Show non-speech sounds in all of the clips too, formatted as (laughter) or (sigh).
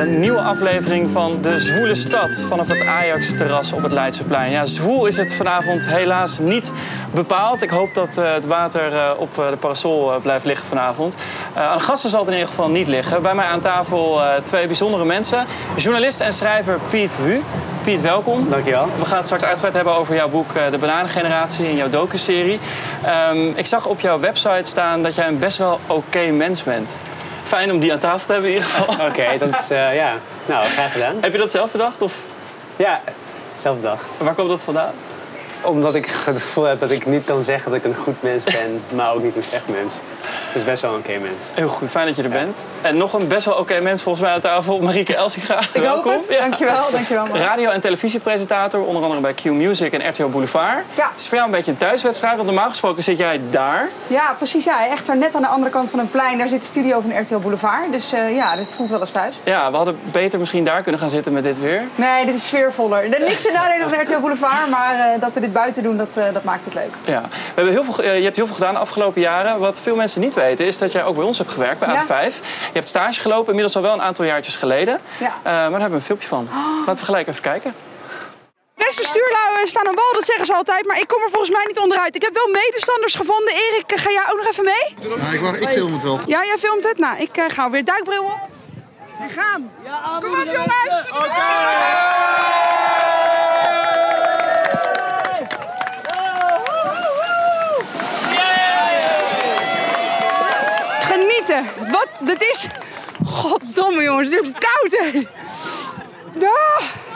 naar een nieuwe aflevering van De Zwoele Stad vanaf het Ajax-terras op het Leidseplein. Ja, zwoel is het vanavond helaas niet bepaald. Ik hoop dat uh, het water uh, op uh, de parasol blijft liggen vanavond. aan gasten zal het in ieder geval niet liggen. Bij mij aan tafel twee bijzondere mensen. Journalist en schrijver Piet Wu. Piet, welkom. Dankjewel. We gaan het straks uitgebreid hebben over jouw boek De Bananengeneratie in jouw docuserie. Um, ik zag op jouw website staan dat jij een best wel oké mens bent. Fijn om die aan tafel te hebben in ieder geval. Oké, dat is uh, ja, nou, graag gedaan. Heb je dat zelf bedacht? Of? Ja, zelf bedacht. Waar komt dat vandaan? Omdat ik het gevoel heb dat ik niet kan zeggen dat ik een goed mens ben, maar ook niet een slecht mens. Dus best wel een oké mens. Heel goed, fijn dat je er bent. En nog een best wel oké mens volgens mij aan tafel, Marieke Elsinga. Ik Welkom. hoop het. Ja. Dankjewel, dankjewel. Man. Radio- en televisiepresentator, onder andere bij Q Music en RTL Boulevard. Ja. Het is voor jou een beetje een thuiswedstrijd, want normaal gesproken zit jij daar. Ja, precies. Ja. Echt daar net aan de andere kant van een plein, daar zit de studio van RTL Boulevard. Dus uh, ja, dit voelt wel eens thuis. Ja, we hadden beter misschien daar kunnen gaan zitten met dit weer. Nee, dit is sfeervoller. Er niks te nadelen van RTL Boulevard, maar uh, dat we dit buiten doen, dat, uh, dat maakt het leuk. Ja. We hebben heel veel, je hebt heel veel gedaan de afgelopen jaren. Wat veel mensen niet weten, is dat jij ook bij ons hebt gewerkt, bij Ja. AT5. Je hebt stage gelopen, inmiddels al wel een aantal jaartjes geleden. Ja. Uh, maar daar hebben we een filmpje van. Laten we gelijk even kijken. Beste stuurlui staan aan wal, dat zeggen ze altijd, maar ik kom er volgens mij niet onderuit. Ik heb wel medestanders gevonden. Erik, ga jij ook nog even mee? Ja, ik, wacht, ik film het wel. Ja, jij filmt het? Nou, ik uh, ga weer duikbril op. En gaan. Kom op jongens! Wat? Dat is... Goddomme jongens, het is koud hè. Ah.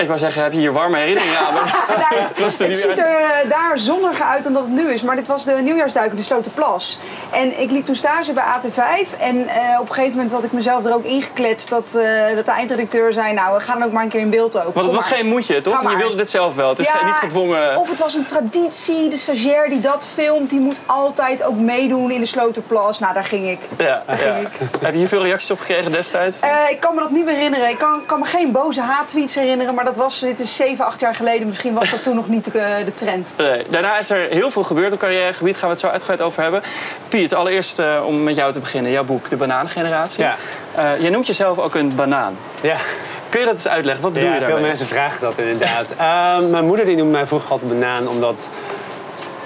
Ik wou zeggen, heb je hier warme herinneringen aan? (laughs) Nee, (laughs) het ziet er uh, daar zonniger uit dan dat het nu is. Maar dit was de nieuwjaarsduik in de Slotenplas. En ik liep toen stage bij AT5. En uh, op een gegeven moment had ik mezelf er ook ingekletst. Dat, uh, dat de eindredacteur zei, nou, we gaan dan ook maar een keer in beeld ook. Want het Kom was maar. geen moedje, toch? Je wilde dit zelf wel. Het is Ja, niet gedwongen. Of het was een traditie. De stagiair die dat filmt, die moet altijd ook meedoen in de Slotenplas. Nou, daar ging ik. Ja, Daar ja. ging ik. Heb je hier veel reacties op gekregen destijds? Eh, ik kan me dat niet meer herinneren. Ik kan, kan me geen boze haattweets herinneren. Maar dat was, dit is 7, 8 jaar geleden. Misschien was dat toen nog niet eh, de trend. Nee. Daarna is er heel veel gebeurd op carrièregebied. Gaan we het zo uitgebreid over hebben. Piet, allereerst eh, om met jou te beginnen. Jouw boek, De Bananengeneratie. Ja. Eh, jij noemt jezelf ook een banaan. Ja, Kun je dat eens uitleggen? Wat bedoel ja je veel daarmee? mensen vragen dat inderdaad. (laughs) Ehm, mijn moeder die noemde mij vroeger altijd banaan, omdat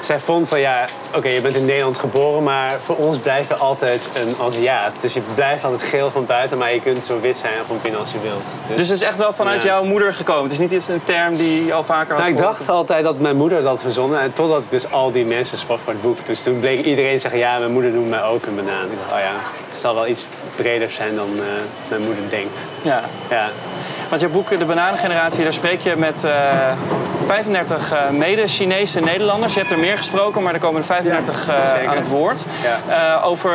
zij vond van ja, oké, je bent in Nederland geboren, maar voor ons blijf je altijd een Aziat. Dus je blijft altijd geel van buiten, maar je kunt zo wit zijn van binnen als je wilt. Dus het is echt wel vanuit Ja. jouw moeder gekomen. Het is niet iets, een term die je al vaker had Nou, ik dacht altijd dat mijn moeder dat verzonnen. En totdat ik dus al die mensen sprak voor het boek. Dus toen bleek iedereen zeggen, ja, mijn moeder noemt mij ook een banaan. Ik dacht, oh ja, het zal wel iets breder zijn dan eh, mijn moeder denkt. Ja. Ja, Want jouw boek De Bananengeneratie, daar spreek je met eh, 35 eh, mede-Chinese Nederlanders. Je hebt er meer gesproken, maar er komen er 35 eh, aan het woord. Eh, over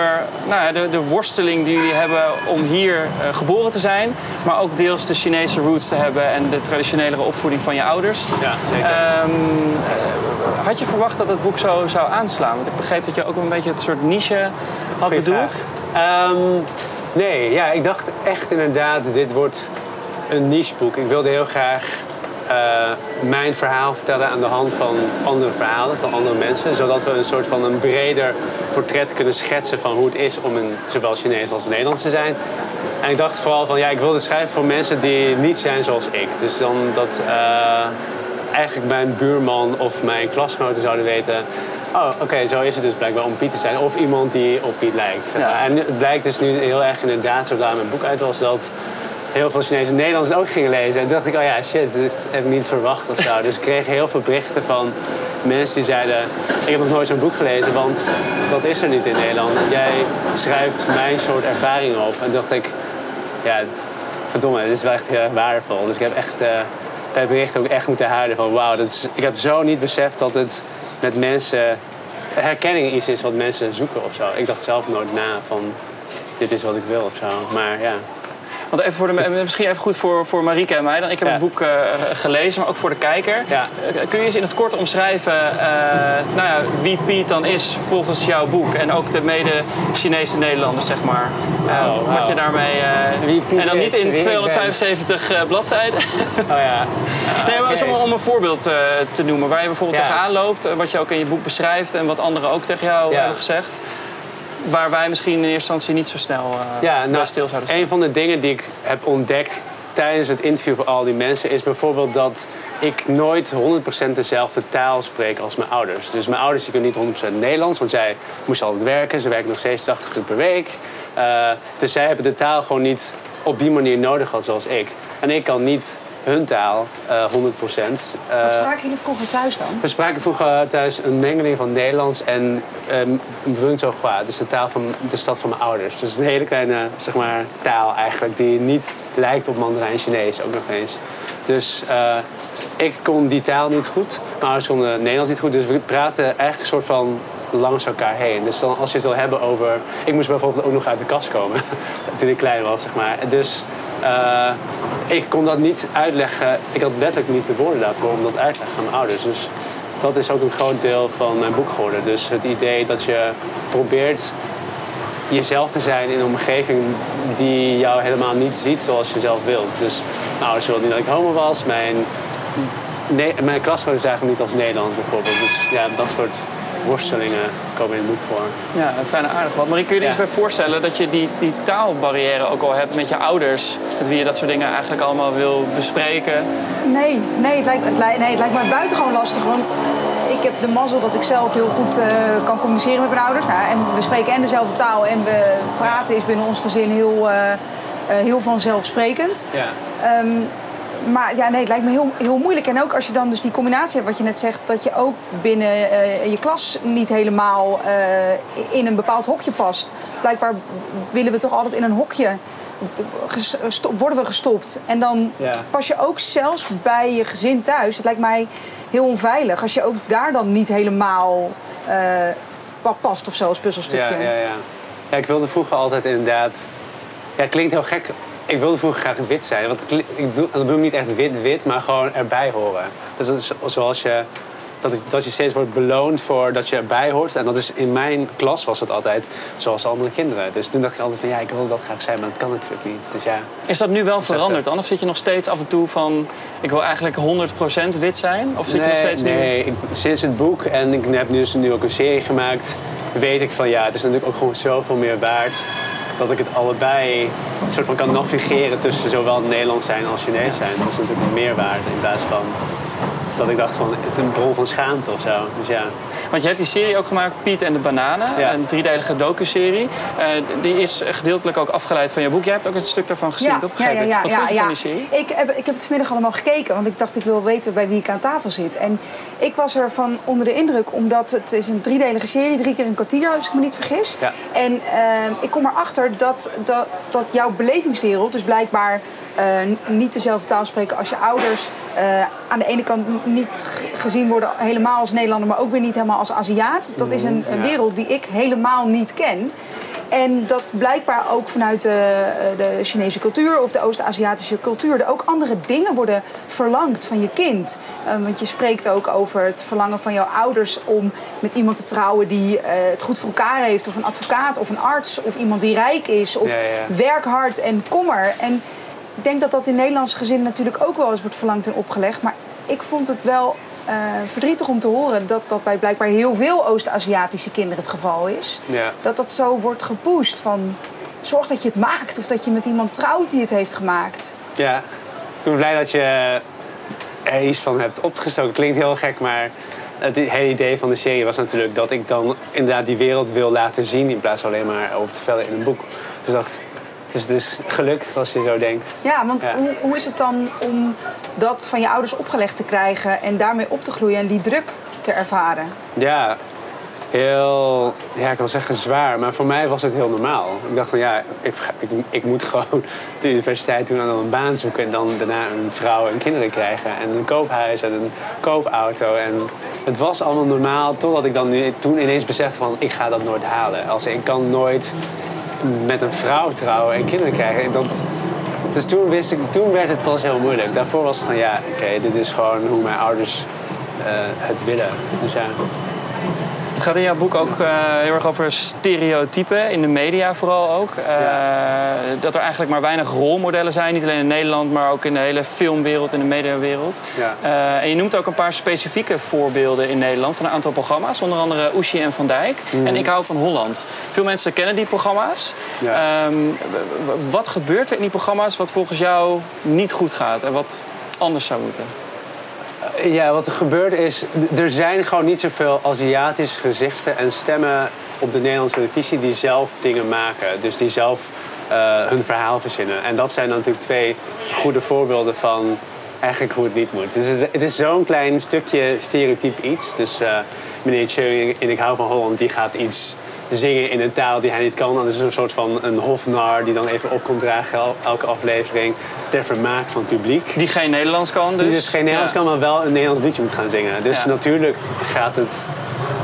nou, de, de worsteling die jullie hebben om hier eh, geboren te zijn. Maar ook deels de Chinese roots te hebben en de traditionelere opvoeding van je ouders. ja zeker. Ehm, eh, had je verwacht dat het boek zo zou aanslaan? Want ik begreep dat je ook een beetje het soort niche had bedoeld. Ehm, nee, ja, ik dacht echt inderdaad, dit wordt een nicheboek. Ik wilde heel graag eh, mijn verhaal vertellen aan de hand van andere verhalen van andere mensen. Zodat we een soort van een breder portret kunnen schetsen van hoe het is om een, zowel Chinees als Nederlands te zijn. En ik dacht vooral van, ja, ik wilde schrijven voor mensen die niet zijn zoals ik. Dus dan dat eh, eigenlijk mijn buurman of mijn klasgenoten zouden weten... Oh, oké, zo is het dus blijkbaar om Piet te zijn. Of iemand die op Piet lijkt. Ja. En het blijkt dus nu heel erg inderdaad, zodra mijn boek uit was... dat heel veel Chinese Nederlanders ook gingen lezen. En dacht ik, oh ja, shit, dit heb ik niet verwacht of zo. Dus ik kreeg heel veel berichten van mensen die zeiden... ik heb nog nooit zo'n boek gelezen, want dat is er niet in Nederland. Jij schrijft mijn soort ervaringen op. En dacht ik, ja, verdomme, dit is wel echt heel erg waardevol. Dus ik heb echt eh, bij het bericht ook echt moeten huilen van wauw, dat is, ik heb zo niet beseft dat het met mensen herkenning iets is wat mensen zoeken of zo. Ik dacht zelf nooit na van dit is wat ik wil of zo. Maar ja, Want even voor de, (laughs) misschien even goed voor, voor Marieke en mij. Dan. Ik heb Ja. het boek eh, gelezen, maar ook voor de kijker. Ja. Eh, kun je eens in het kort omschrijven eh, nou ja, wie Piet dan is volgens jouw boek? En ook de mede-Chinese Nederlanders, zeg maar. Wauw, Wat je daarmee... Wie Piet en dan niet in ik 275 eh, bladzijden. oh ja. (laughs) nee, maar om, een voorbeeld te noemen. Waar je bijvoorbeeld tegenaan loopt. wat je ook in je boek beschrijft. En wat anderen ook tegen jou hebben gezegd. Waar wij misschien in eerste instantie niet zo snel uh, ja, nou, stil zouden staan. Een van de dingen die ik heb ontdekt tijdens het interview voor al die mensen is bijvoorbeeld dat ik nooit 100% dezelfde taal spreek als mijn ouders. Dus mijn ouders die kunnen niet 100% Nederlands, want zij moesten altijd werken. Ze werken nog steeds 80 uur per week. Uh, dus zij hebben de taal gewoon niet op die manier nodig gehad zoals ik. En ik kan niet hun taal, uh, 100%. Uh, Wat spraken jullie vroeger thuis dan? We spraken vroeger thuis een mengeling van Nederlands en um, Brunzhouhua, dus de taal van de stad van mijn ouders. Dus een hele kleine zeg maar, taal eigenlijk, die niet lijkt op Mandarijn Chinees ook nog eens. Dus uh, ik kon die taal niet goed, mijn ouders konden Nederlands niet goed, dus we praten eigenlijk een soort van langs elkaar heen. Dus dan, als je het wil hebben over... Ik moest bijvoorbeeld ook nog uit de kast komen (laughs) toen ik klein was, zeg maar. Dus uh, ik kon dat niet uitleggen. Ik had letterlijk niet de woorden daarvoor om dat uit te leggen aan mijn ouders. Dus dat is ook een groot deel van mijn boek geworden. Dus het idee dat je probeert jezelf te zijn in een omgeving die jou helemaal niet ziet zoals je zelf wilt. Dus mijn ouders wilden niet dat ik homo was. Mijn, nee, mijn klasgenoten zagen me niet als Nederland bijvoorbeeld. Dus ja, dat soort worstelingen komen in het boek voor. Ja, dat zijn er aardig wat. Maar kun je er iets bij voorstellen dat je die, die taalbarrière ook al hebt met je ouders? Met wie je dat soort dingen eigenlijk allemaal wil bespreken? Nee, nee, het lijkt, het lijkt, nee, het lijkt me buitengewoon lastig. Want ik heb de mazzel dat ik zelf heel goed uh, kan communiceren met mijn ouders. Nou, en we spreken en dezelfde taal en we praten is binnen ons gezin heel, uh, uh, heel vanzelfsprekend. Ja. Um, maar ja, nee, het lijkt me heel, heel moeilijk. En ook als je dan dus die combinatie hebt, wat je net zegt, dat je ook binnen uh, je klas niet helemaal uh, in een bepaald hokje past. Blijkbaar willen we toch altijd in een hokje. Worden we gestopt. En dan ja. pas je ook zelfs bij je gezin thuis. Het lijkt mij heel onveilig als je ook daar dan niet helemaal uh, past of zo als puzzelstukje. Ja, ja, ja. ja, ik wilde vroeger altijd inderdaad. Ja, het klinkt heel gek ik wilde vroeger graag wit zijn. Want ik dat bedoel ik niet echt wit-wit, maar gewoon erbij horen. Dus dat is zoals je, dat, dat je steeds wordt beloond voor dat je erbij hoort. En dat is in mijn klas was het altijd zoals andere kinderen. Dus toen dacht ik altijd van ja, ik wil dat graag zijn, maar dat kan natuurlijk niet. Dus ja, is dat nu wel veranderd dan? Of zit je nog steeds af en toe van ik wil eigenlijk 100% wit zijn? Of zit nee, je nog steeds nee. Ik, sinds het boek en ik heb nu dus nu ook een serie gemaakt, weet ik van ja, het is natuurlijk ook gewoon zoveel meer waard dat ik het allebei een soort van kan navigeren tussen zowel Nederlands zijn als Chinees zijn. Dat is natuurlijk meer waarde in plaats van dat ik dacht van het een bron van schaamte of zo. Dus ja. Want je hebt die serie ook gemaakt, Piet en de Bananen, ja. een driedelige docu-serie. Uh, die is gedeeltelijk ook afgeleid van je boek. Jij hebt ook een stuk daarvan gezien, ja, toch? Ja, ja, ja, Wat ja, vond je ja. van die serie? Ik heb, ik heb het vanmiddag allemaal gekeken, want ik dacht ik wil weten bij wie ik aan tafel zit. En ik was ervan onder de indruk, omdat het is een driedelige serie, drie keer een kwartier als ik me niet vergis. Ja. En uh, ik kom erachter dat, dat, dat jouw belevingswereld, dus blijkbaar uh, niet dezelfde taal spreken als je ouders. Uh, aan de ene kant niet gezien worden helemaal als Nederlander, maar ook weer niet helemaal als Aziat. Dat is een, een wereld die ik helemaal niet ken. En dat blijkbaar ook vanuit de, de Chinese cultuur of de Oost-Aziatische cultuur er ook andere dingen worden verlangd van je kind. Uh, want je spreekt ook over het verlangen van jouw ouders om met iemand te trouwen die uh, het goed voor elkaar heeft, of een advocaat of een arts, of iemand die rijk is, of Ja, ja. werk hard en kommer. En ik denk dat dat in Nederlandse gezinnen natuurlijk ook wel eens wordt verlangd en opgelegd. Maar ik vond het wel uh, verdrietig om te horen dat dat bij blijkbaar heel veel Oost-Aziatische kinderen het geval is. Ja. Dat dat zo wordt gepusht van zorg dat je het maakt of dat je met iemand trouwt die het heeft gemaakt. Ja, ik ben blij dat je er iets van hebt opgestoken. Klinkt heel gek, maar het hele idee van de serie was natuurlijk dat ik dan inderdaad die wereld wil laten zien in plaats van alleen maar over te vellen in een boek. Dus dacht, dus het is gelukt als je zo denkt. Ja, want Ja. Hoe, hoe is het dan om dat van je ouders opgelegd te krijgen en daarmee op te groeien en die druk te ervaren? Ja, heel, ja, ik wil zeggen zwaar, maar voor mij was het heel normaal. Ik dacht van ja, ik, ik, ik moet (laughs) gewoon de universiteit doen en dan een baan zoeken en dan daarna een vrouw en kinderen krijgen en een koophuis en een koopauto. En het was allemaal normaal totdat ik dan nu, toen ineens besefte van ik ga dat nooit halen. Als ik kan nooit met een vrouw trouwen en kinderen krijgen. En Dat, dus toen, wist ik, toen werd het pas heel moeilijk. Daarvoor was het van ja, oké, dit is gewoon hoe mijn ouders eh, het willen. Dus ja. Het gaat in jouw boek ook eh, heel erg over stereotypen, in de media vooral ook. Uh, Dat er eigenlijk maar weinig rolmodellen zijn, niet alleen in Nederland, maar ook in de hele filmwereld, in de mediawereld. Ja. Uh, en je noemt ook een paar specifieke voorbeelden in Nederland van een aantal programma's, onder andere Oeshi en Van Dijk. En Ik hou van Holland. Veel mensen kennen die programma's. Ja. Um, wat gebeurt er in die programma's wat volgens jou niet goed gaat en wat anders zou moeten? Ja, wat er gebeurt is, er zijn gewoon niet zoveel Aziatische gezichten en stemmen op de Nederlandse televisie die zelf dingen maken. Dus die zelf uh, hun verhaal verzinnen. En dat zijn dan natuurlijk twee goede voorbeelden van eigenlijk hoe het niet moet. Dus het is, zo'n klein stukje stereotyp iets. Dus uh, meneer Tjeu in Ik hou van Holland, die gaat iets zingen in een taal die hij niet kan. Dan is er een soort van een hofnar die dan even op komt dragen elke aflevering ter vermaak van het publiek. Die geen Nederlands kan dus? Die dus geen Nederlands ja. kan, maar wel een Nederlands liedje moet gaan zingen. Dus ja. natuurlijk gaat het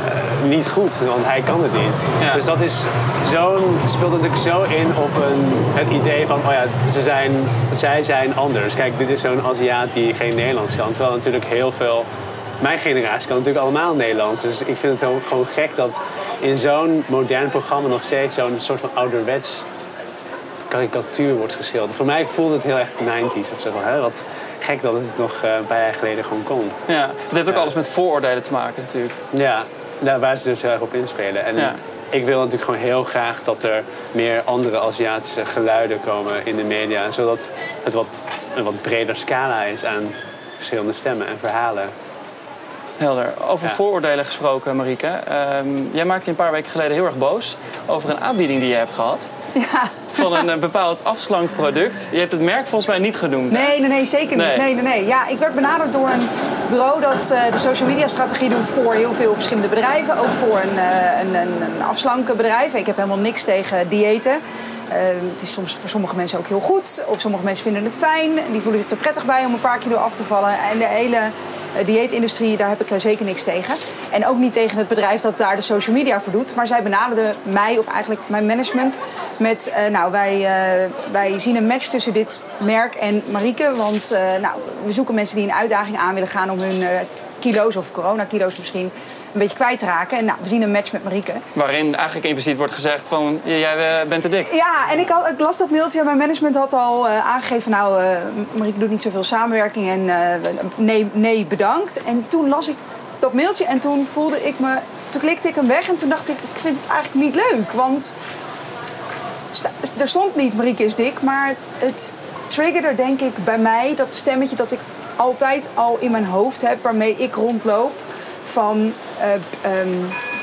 uh, niet goed, want hij kan het niet. Ja. Dus dat is zo'n, speelt natuurlijk zo in op een, het idee van, oh ja, ze zijn, zij zijn anders. Kijk, dit is zo'n Aziat die geen Nederlands kan. Terwijl natuurlijk heel veel mijn generatie kan natuurlijk allemaal Nederlands. Dus ik vind het gewoon gek dat in zo'n modern programma nog steeds zo'n soort van ouderwets karikatuur wordt geschilderd. Voor mij voelt het heel erg 90s of zo. Hè? Wat gek dat het nog uh, een paar jaar geleden gewoon kon. Ja, het heeft ook ja. alles met vooroordelen te maken natuurlijk. Ja, daar waar ze dus heel erg op inspelen. En ja. ik wil natuurlijk gewoon heel graag dat er meer andere Aziatische geluiden komen in de media. Zodat het wat, een wat breder scala is aan verschillende stemmen en verhalen. Helder. Over Ja. vooroordelen gesproken, Marieke. Ehm, jij maakte je een paar weken geleden heel erg boos over een aanbieding die je hebt gehad. Ja. Van een eh, bepaald afslankproduct. Je hebt het merk volgens mij niet genoemd. hè? Nee, nee, nee, zeker niet. Nee. Nee. Nee, nee, Ja, ik werd benaderd door een bureau dat eh, de social media strategie doet voor heel veel verschillende bedrijven. Ook voor een, eh, een, een, een afslankenbedrijf. Ik heb helemaal niks tegen diëten. Eh, het is soms voor sommige mensen ook heel goed. Of sommige mensen vinden het fijn. Die voelen zich er prettig bij om een paar kilo af te vallen. En de hele dieetindustrie, daar heb ik eh, zeker niks tegen. En ook niet tegen het bedrijf dat daar de social media voor doet. Maar zij benaderden mij, of eigenlijk mijn management, met... eh, nou, wij, eh, wij zien een match tussen dit merk en Marieke. Want eh, nou, we zoeken mensen die een uitdaging aan willen gaan om hun eh, kilo's of coronakilo's misschien een beetje kwijt te raken. En nou, we zien een match met Marieke. Waarin eigenlijk impliciet wordt gezegd van... jij eh, bent te dik. Ja, en ik, had, ik las dat mailtje mijn management had al eh, aangegeven... nou, eh Marieke doet niet zoveel samenwerking en nee, nee, bedankt. En toen las ik dat mailtje en toen voelde ik me... Toen klikte ik hem weg en toen dacht ik, ik vind het eigenlijk niet leuk. Want er stond niet Marieke is dik, maar het triggerde denk ik bij mij... dat stemmetje dat ik altijd al in mijn hoofd heb, waarmee ik rondloop... van, eh, ehm,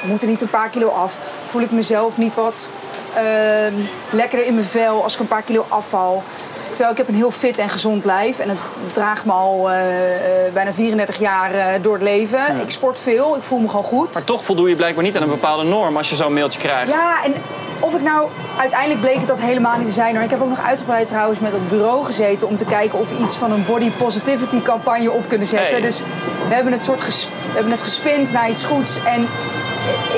we moeten niet een paar kilo af. Voel ik mezelf niet wat ehm, lekkerder in mijn vel als ik een paar kilo afval. Terwijl ik heb een heel fit en gezond lijf. En het draagt me al eh, eh, bijna 34 jaar door het leven. Ik sport veel, ik voel me gewoon goed. Maar toch voldoe je blijkbaar niet aan een bepaalde norm als je zo'n mailtje krijgt. Ja, en of ik nou... Uiteindelijk bleek het dat helemaal niet te zijn. Ik heb ook nog uitgebreid trouwens met het bureau gezeten... om te kijken of we iets van een body positivity campagne op kunnen zetten. Hey. Dus we hebben het soort ges- we hebben het gespind naar iets goeds. En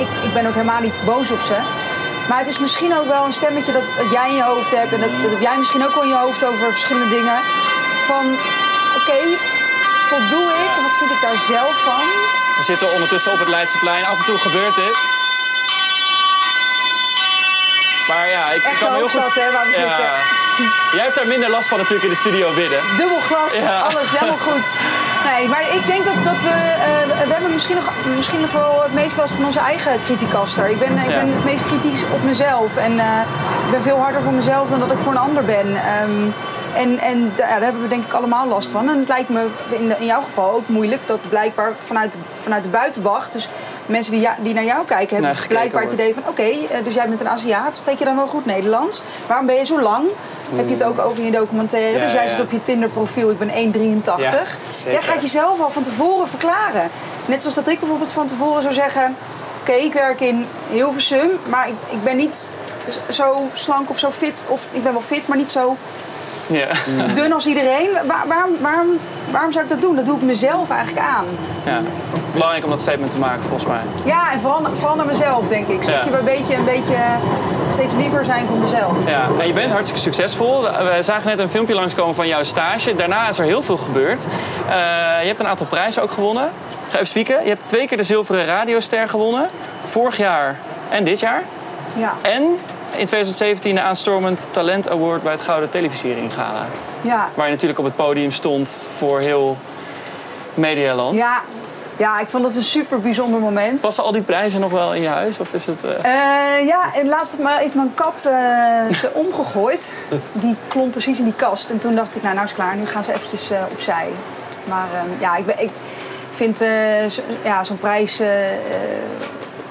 ik, ik ben ook helemaal niet boos op ze. Maar het is misschien ook wel een stemmetje dat, dat jij in je hoofd hebt. En dat, dat heb jij misschien ook wel in je hoofd over verschillende dingen. Van, oké, voldoe ik? Wat vind ik daar zelf van? We zitten ondertussen op het Leidseplein. Af en toe gebeurt dit. Maar ja, ik, Echt kan me heel goed... hoofdstad, hè, waar we zitten. Jij hebt daar minder last van natuurlijk in de studio binnen. Dubbel glas, Ja. alles helemaal goed. Nee, maar ik denk dat, dat we... eh, we hebben misschien nog, misschien nog wel het meest last van onze eigen kritiekaster. Ik ben, ik Ja. ben het meest kritisch op mezelf. En eh, ik ben veel harder voor mezelf dan dat ik voor een ander ben. Ehm, en en daar hebben we denk ik allemaal last van. En het lijkt me in, de- in jouw geval ook moeilijk dat blijkbaar vanuit, de- vanuit de buitenwacht... dus mensen die, ja- die naar jou kijken hebben gekeken blijkbaar het idee van... oké, eh, dus jij bent een Aziat, spreek je dan wel goed Nederlands? Waarom ben je zo lang? Heb je het ook over in je documentaire? Ja, dus jij ja. zit op je Tinder profiel, ik ben 1,83. Ja, jij gaat jezelf al van tevoren verklaren. Net zoals dat ik bijvoorbeeld van tevoren zou zeggen... oké, ik werk in Hilversum, maar ik, ik ben niet zo slank of zo fit. Of ik ben wel fit, maar niet zo Ja. dun als iedereen. Waar- waarom, waarom, waarom zou ik dat doen? Dat doe ik mezelf eigenlijk aan. ja. Belangrijk om dat statement te maken volgens mij. Ja, en vooral, vooral naar mezelf, denk ik. Een Ja. bij beetje, een beetje steeds liever zijn voor mezelf. Ja, en je bent hartstikke succesvol. We zagen net een filmpje langskomen van jouw stage. Daarna is er heel veel gebeurd. Eh, je hebt een aantal prijzen ook gewonnen. Ga even spieken. Je hebt twee keer de zilveren radioster gewonnen. Vorig jaar en dit jaar. Ja, En in 2017 de aanstormend Talent Award bij het Gouden Televisiering Gala. ja. Waar je natuurlijk op het podium stond voor heel Medialand. Ja, ja, ik vond dat een super bijzonder moment. Passen al die prijzen nog wel in je huis? Of is het... eh, Eh, ja, en laatst heeft mijn kat eh, ze (laughs) omgegooid. Die klom precies in die kast. En toen dacht ik, nou, nou is het klaar. Nu gaan ze eventjes opzij. Maar ehm, ja, ik, ben, ik vind ja, zo'n prijs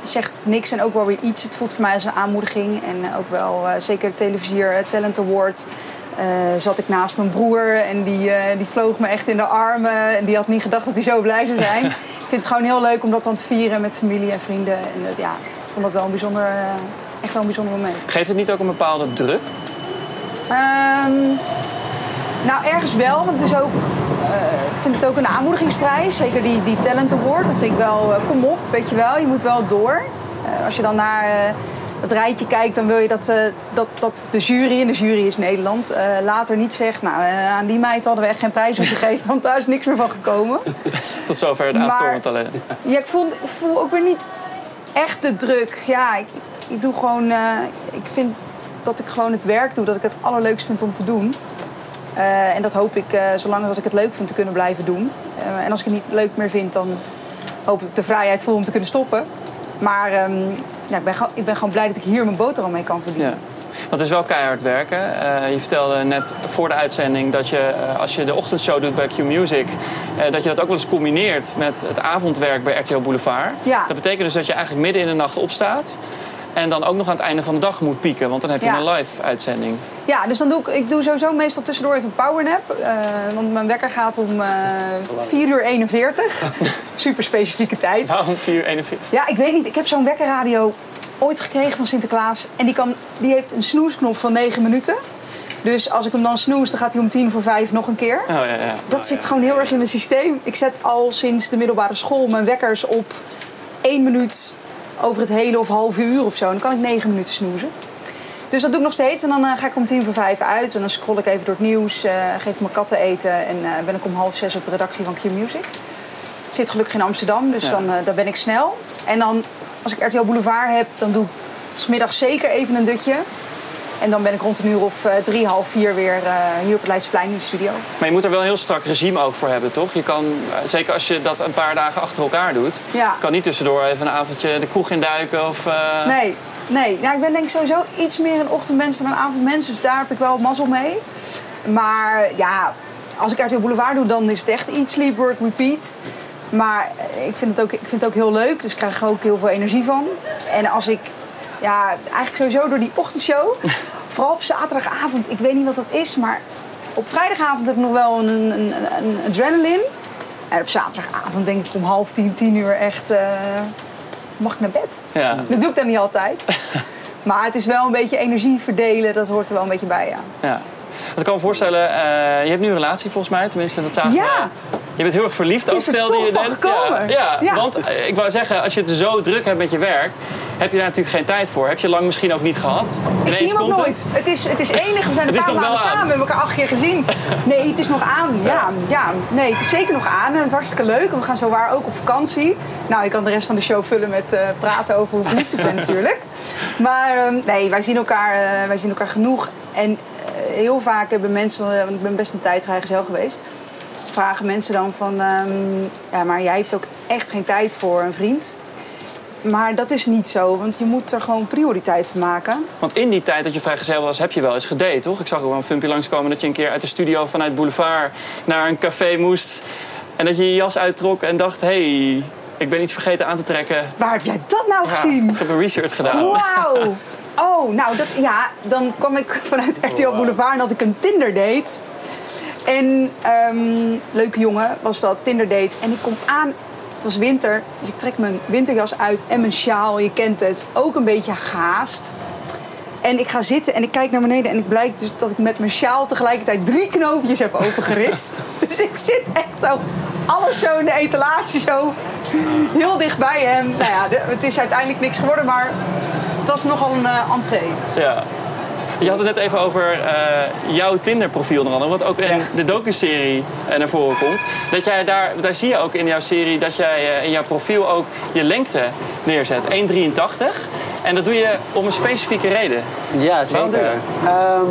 zegt niks en ook wel weer iets. Het voelt voor mij als een aanmoediging. En ook wel, eh, zeker de Televisier eh, Talent Award... eh, zat ik naast mijn broer en die, die vloog me echt in de armen. En die had niet gedacht dat hij zo blij zou zijn. (laughs) ik vind het gewoon heel leuk om dat dan te vieren met familie en vrienden. En ja, ik vond dat wel een bijzonder, echt wel een bijzonder moment. Geeft het niet ook een bepaalde druk? Ehm, nou, ergens wel, want het is ook, eh, ik vind het ook een aanmoedigingsprijs. Zeker die, die Talent Award, dat vind ik wel, eh, kom op, weet je wel, je moet wel door. Eh, als je dan naar het rijtje kijkt, dan wil je dat, dat, dat de jury, en de jury is Nederland, later niet zegt, nou, aan die meid hadden we echt geen prijs gegeven, want daar is niks meer van gekomen. (laughs) Tot zover het aanstormend talent. Ja, ik voel, ik voel ook weer niet echt de druk. Ja, ik, ik doe gewoon. ik vind dat ik gewoon het werk doe dat ik het allerleukst vind om te doen. Eh, en dat hoop ik, eh, zolang dat ik het leuk vind, te kunnen blijven doen. Eh, en als ik het niet leuk meer vind, dan hoop ik de vrijheid voel om te kunnen stoppen. Maar ehm, ja, ik, ben, gewoon- ik ben gewoon blij dat ik hier mijn boterham mee kan verdienen. Ja. Want het is wel keihard werken. Je vertelde net voor de uitzending dat je, als je de ochtendshow doet bij Q Music, dat je dat ook wel eens combineert met het avondwerk bij RTL Boulevard. Ja. Dat betekent dus dat je eigenlijk midden in de nacht opstaat. En dan ook nog aan het einde van de dag moet pieken, want dan heb je Ja. een live uitzending. Ja, dus dan doe ik, ik doe sowieso meestal tussendoor even een powernap. eh want mijn wekker gaat om eh 4 uur 41. (laughs) Super specifieke tijd. Waarom 4 41? Ja, ik weet niet. Ik heb zo'n wekkerradio ooit gekregen van Sinterklaas. En die, kan, die heeft een snoesknop van 9 minuten. Dus als ik hem dan snoes, dan gaat hij om tien voor vijf nog een keer. Oh ja, ja. Dat zit gewoon heel erg in mijn systeem. Ik zet al sinds de middelbare school mijn wekkers op één minuut over het hele of halve uur of zo. En dan kan ik negen minuten snoezen. Dus dat doe ik nog steeds. En dan eh, ga ik om tien voor vijf uit. En dan scroll ik even door het nieuws. eh, geef mijn katten eten. En eh, ben ik om half zes op de redactie van Q Music. Ik zit gelukkig in Amsterdam, dus Ja. dan, dan ben ik snel. En dan, als ik RTL Boulevard heb, dan doe ik 's middags zeker even een dutje. En dan ben ik rond een uur of eh, drie, half vier weer eh, hier op het Leidseplein in de studio. Maar je moet er wel een heel strak regime ook voor hebben, toch? Je kan, eh, zeker als je dat een paar dagen achter elkaar doet, Ja. kan niet tussendoor even een avondje de kroeg induiken of... Nee, nee. Nou, ik ben denk ik sowieso iets meer een ochtendmens dan een avondmens. Dus daar heb ik wel mazzel mee. Maar ja, als ik RTL Boulevard doe, dan is het echt iets sleep, work, repeat. Maar ik vind, het ook, ik vind het ook heel leuk, dus ik krijg er ook heel veel energie van. En als ik, ja, eigenlijk sowieso door die ochtendshow, vooral op zaterdagavond, ik weet niet wat dat is, maar op vrijdagavond heb ik nog wel een, een, een, een adrenaline. En op zaterdagavond denk ik om half tien, tien uur echt, eh, mag ik naar bed? Ja. Dat doe ik dan niet altijd. (laughs) Maar het is wel een beetje energie verdelen, dat hoort er wel een beetje bij, ja. Ja. Ik kan me voorstellen, eh, je hebt nu een relatie volgens mij, tenminste dat zagen. Ja. Je bent heel erg verliefd, ook stelde je net. gekomen. Ja, ja, Ja. want eh, ik wou zeggen, als je het zo druk hebt met je werk, heb je daar natuurlijk geen tijd voor. Heb je lang misschien ook niet gehad. Ik Ineens zie hem ook het. nooit. Het is, het is (laughs) enig, we zijn een paar maanden aan. samen, we hebben elkaar acht keer gezien. Nee, het is nog aan. Ja, ja, nee, het is zeker nog aan. En het is hartstikke leuk. We gaan zo waar ook op vakantie. Nou, ik kan de rest van de show vullen met eh, praten over hoe verliefd ik ben (laughs) natuurlijk. Maar ehm, nee, wij zien elkaar, eh, wij zien elkaar genoeg. En eh, heel vaak hebben mensen, want ik ben best een tijd vrijgezel geweest... vragen mensen dan van... ehm, ja, maar jij hebt ook echt geen tijd voor een vriend... Maar dat is niet zo, want je moet er gewoon prioriteit van maken. Want in die tijd dat je vrijgezel was, heb je wel eens gedate, toch? Ik zag ook wel een filmpje langskomen dat je een keer uit de studio vanuit Boulevard naar een café moest. En dat je je jas uittrok en dacht, hé, hey, ik ben iets vergeten aan te trekken. Waar heb jij dat nou Ja, gezien? ik heb een research gedaan. Wauw! (laughs) Oh, nou, dat, ja, dan kwam ik vanuit RTL Boulevard en had ik een Tinder date. En ehm, leuke jongen was dat, Tinder date. En ik kom aan, het was winter, dus ik trek mijn winterjas uit en mijn sjaal, je kent het. Ook een beetje gehaast. En ik ga zitten en ik kijk naar beneden en ik blijkt dus dat ik met mijn sjaal tegelijkertijd drie knoopjes heb opengeritst. (laughs) dus ik zit echt zo, alles zo in de etalage, zo heel dicht bij hem. Nou ja, het is uiteindelijk niks geworden, maar het was nogal een eh, entree. Ja. Je had het net even over eh, jouw Tinder-profiel onder andere, wat ook in Ja. de docu-serie eh, naar voren komt. Dat jij daar, daar zie je ook in jouw serie dat jij eh, in jouw profiel ook je lengte neerzet, 1,83. En dat doe je om een specifieke reden. Ja, Waarom doe je zeker. Ehm,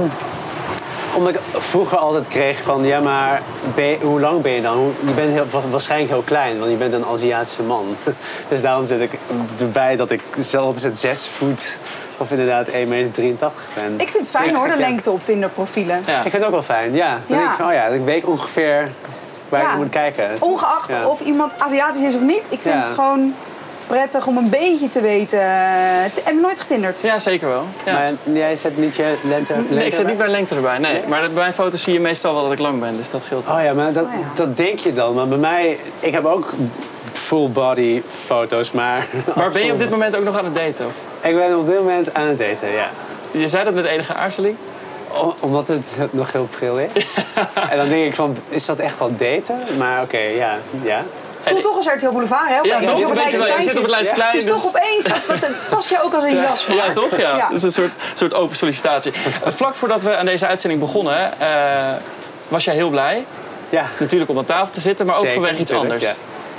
omdat ik vroeger altijd kreeg van, ja maar je- hoe lang ben je dan? Je bent heel, wa- waarschijnlijk heel klein, want je bent een Aziatische man. (laughs) Dus daarom zit ik erbij dat ik zelf 6 voet of inderdaad 1,83 meter ben. Ik vind het fijn hoor, de lengte op Tinder-profielen. Ja. Ik vind het ook wel fijn, ja. Dan Ja. denk ik van, oh ja, ik weet ongeveer waar Ja. ik moet kijken. Ongeacht Ja. of iemand Aziatisch is of niet, ik vind Ja. het gewoon prettig om een beetje te weten. Te- Heb je nooit getinderd? Ja, zeker wel. Ja. Maar jij zet niet je lengte, lengte Nee, ik zet niet bij lengte erbij. Nee. Maar bij mijn foto's zie je meestal wel dat ik lang ben, dus dat scheelt wel. Oh ja, maar dat, Oh ja. dat denk je dan. Maar bij mij, ik heb ook full body foto's, maar... (laughs) Maar ben je op dit moment ook nog aan het daten? Ik ben op dit moment aan het daten, ja. Je zei dat met enige aarzeling. Omdat het nog heel pril is. (laughs) en dan denk ik van, is dat echt wel daten? Maar oké, ja, ja. Voelt toch als RTL Boulevard, hè? Ja, toch? je op het. Je zit op het Leidseplein Leidseplein. Het is dus- toch opeens, dat, past je ook als een (laughs) jas. Ja, maar. toch? Ja. Ja. Dat is een soort, soort open sollicitatie. Eh, Vlak voordat we aan deze uitzending begonnen, eh, was jij heel blij. Ja, Natuurlijk om aan tafel te zitten, maar ook zeker, vanwege iets anders. Ja.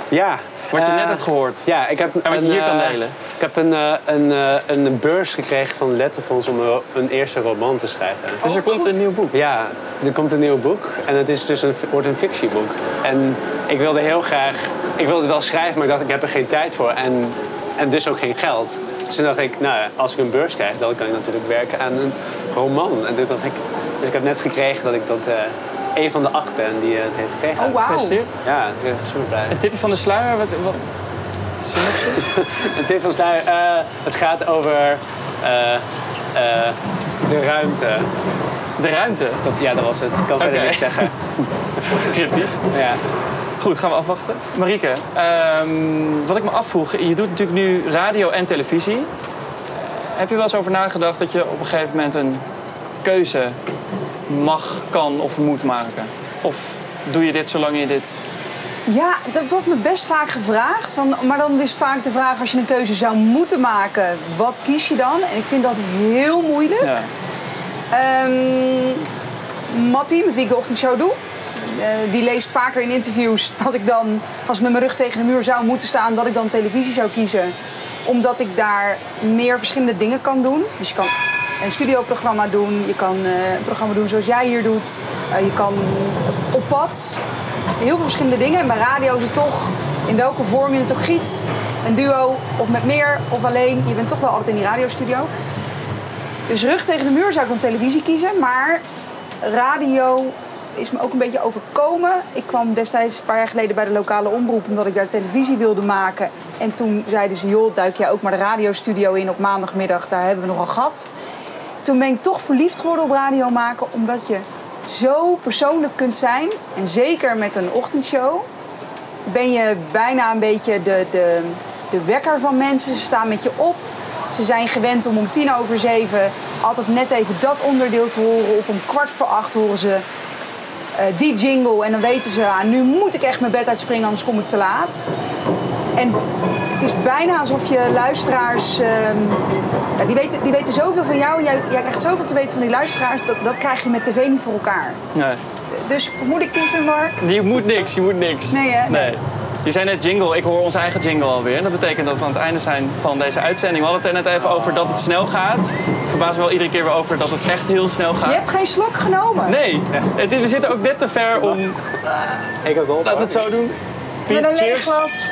ja. Wat je eh, net hebt gehoord. Ja, ik heb En wat je een, hier kan eh, delen. Ik heb een, eh, een, eh, een beurs gekregen van Letterfonds om een, een eerste roman te schrijven. Dus er wat komt goed. een nieuw boek. Ja, er komt een nieuw boek en het is dus een, wordt een fictieboek. En ik wilde heel graag, ik wilde het wel schrijven, maar ik dacht ik heb er geen tijd voor en, en dus ook geen geld. Dus toen dacht ik, nou ja, als ik een beurs krijg, dan kan ik natuurlijk werken aan een roman. En toen dacht ik, dus ik heb net gekregen dat ik dat eh een van de acht ben die eh, het heeft gekregen. Oh, wauw. Gefeliciteerd. Ja, ik ben super blij. Een tipje van de sluier. Wat, wat, synopsis? (laughs) Een tip van Sluier, eh, het gaat over eh, eh, de ruimte. De ruimte. Dat, ja, dat was het. Ik kan verder Oké. niks zeggen. (laughs) Cryptisch. Ja. Goed, gaan we afwachten. Marieke, ehm, wat ik me afvroeg. Je doet natuurlijk nu radio en televisie. Heb je wel eens over nagedacht dat je op een gegeven moment een keuze mag, kan of moet maken? Of doe je dit zolang je dit... Ja, dat wordt me best vaak gevraagd. Van, maar dan is vaak de vraag, als je een keuze zou moeten maken, wat kies je dan? En ik vind dat heel moeilijk. Ja. Ehm Mattie, met wie ik de ochtendshow doe, eh, die leest vaker in interviews dat ik dan, als ik met mijn rug tegen de muur zou moeten staan, dat ik dan televisie zou kiezen. Omdat ik daar meer verschillende dingen kan doen. Dus je kan een studioprogramma doen, je kan eh, een programma doen zoals jij hier doet, Eh, je kan op pad. Heel veel verschillende dingen. En bij radio is het toch, in welke vorm je het ook giet, een duo of met meer of alleen, je bent toch wel altijd in die radiostudio. Dus rug tegen de muur zou ik dan televisie kiezen. Maar radio is me ook een beetje overkomen. Ik kwam destijds een paar jaar geleden bij de lokale omroep... omdat ik daar televisie wilde maken. En toen zeiden ze, joh, duik jij ook maar de radiostudio in op maandagmiddag. Daar hebben we nogal gat. Toen ben ik toch verliefd geworden op radio maken... omdat je zo persoonlijk kunt zijn. En zeker met een ochtendshow ben je bijna een beetje de, de, de wekker van mensen. Ze staan met je op. Ze zijn gewend om om tien over zeven altijd net even dat onderdeel te horen. Of om kwart voor acht horen ze eh, die jingle. En dan weten ze, ah, nu moet ik echt mijn bed uitspringen, anders kom ik te laat. En het is bijna alsof je luisteraars... ehm, ja, die, weten, die weten zoveel van jou. Jij, jij krijgt zoveel te weten van die luisteraars. Dat, dat krijg je met tv niet voor elkaar. Nee. Dus moet ik kiezen, Mark? Je moet niks, je moet niks. Nee, hè? Nee. Je zei net jingle, ik hoor onze eigen jingle alweer. Dat betekent dat we aan het einde zijn van deze uitzending. We hadden het er net even over dat het snel gaat. Ik verbaas me wel iedere keer weer over dat het echt heel snel gaat. Je hebt geen slok genomen. Nee, het is- we zitten ook net te ver om... Ik heb wel. We het zo doen. Met Piet, een leeg cheers glas.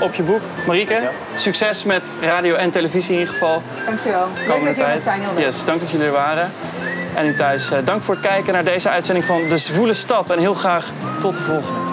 Op je boek. Marieke, succes met radio en televisie in ieder geval. Dankjewel. Leuk komende dat er mocht zijn, heel leuk. Yes, dank dat jullie er waren. En u thuis, eh, dank voor het kijken naar deze uitzending van De Zwoele Stad. En heel graag tot de volgende.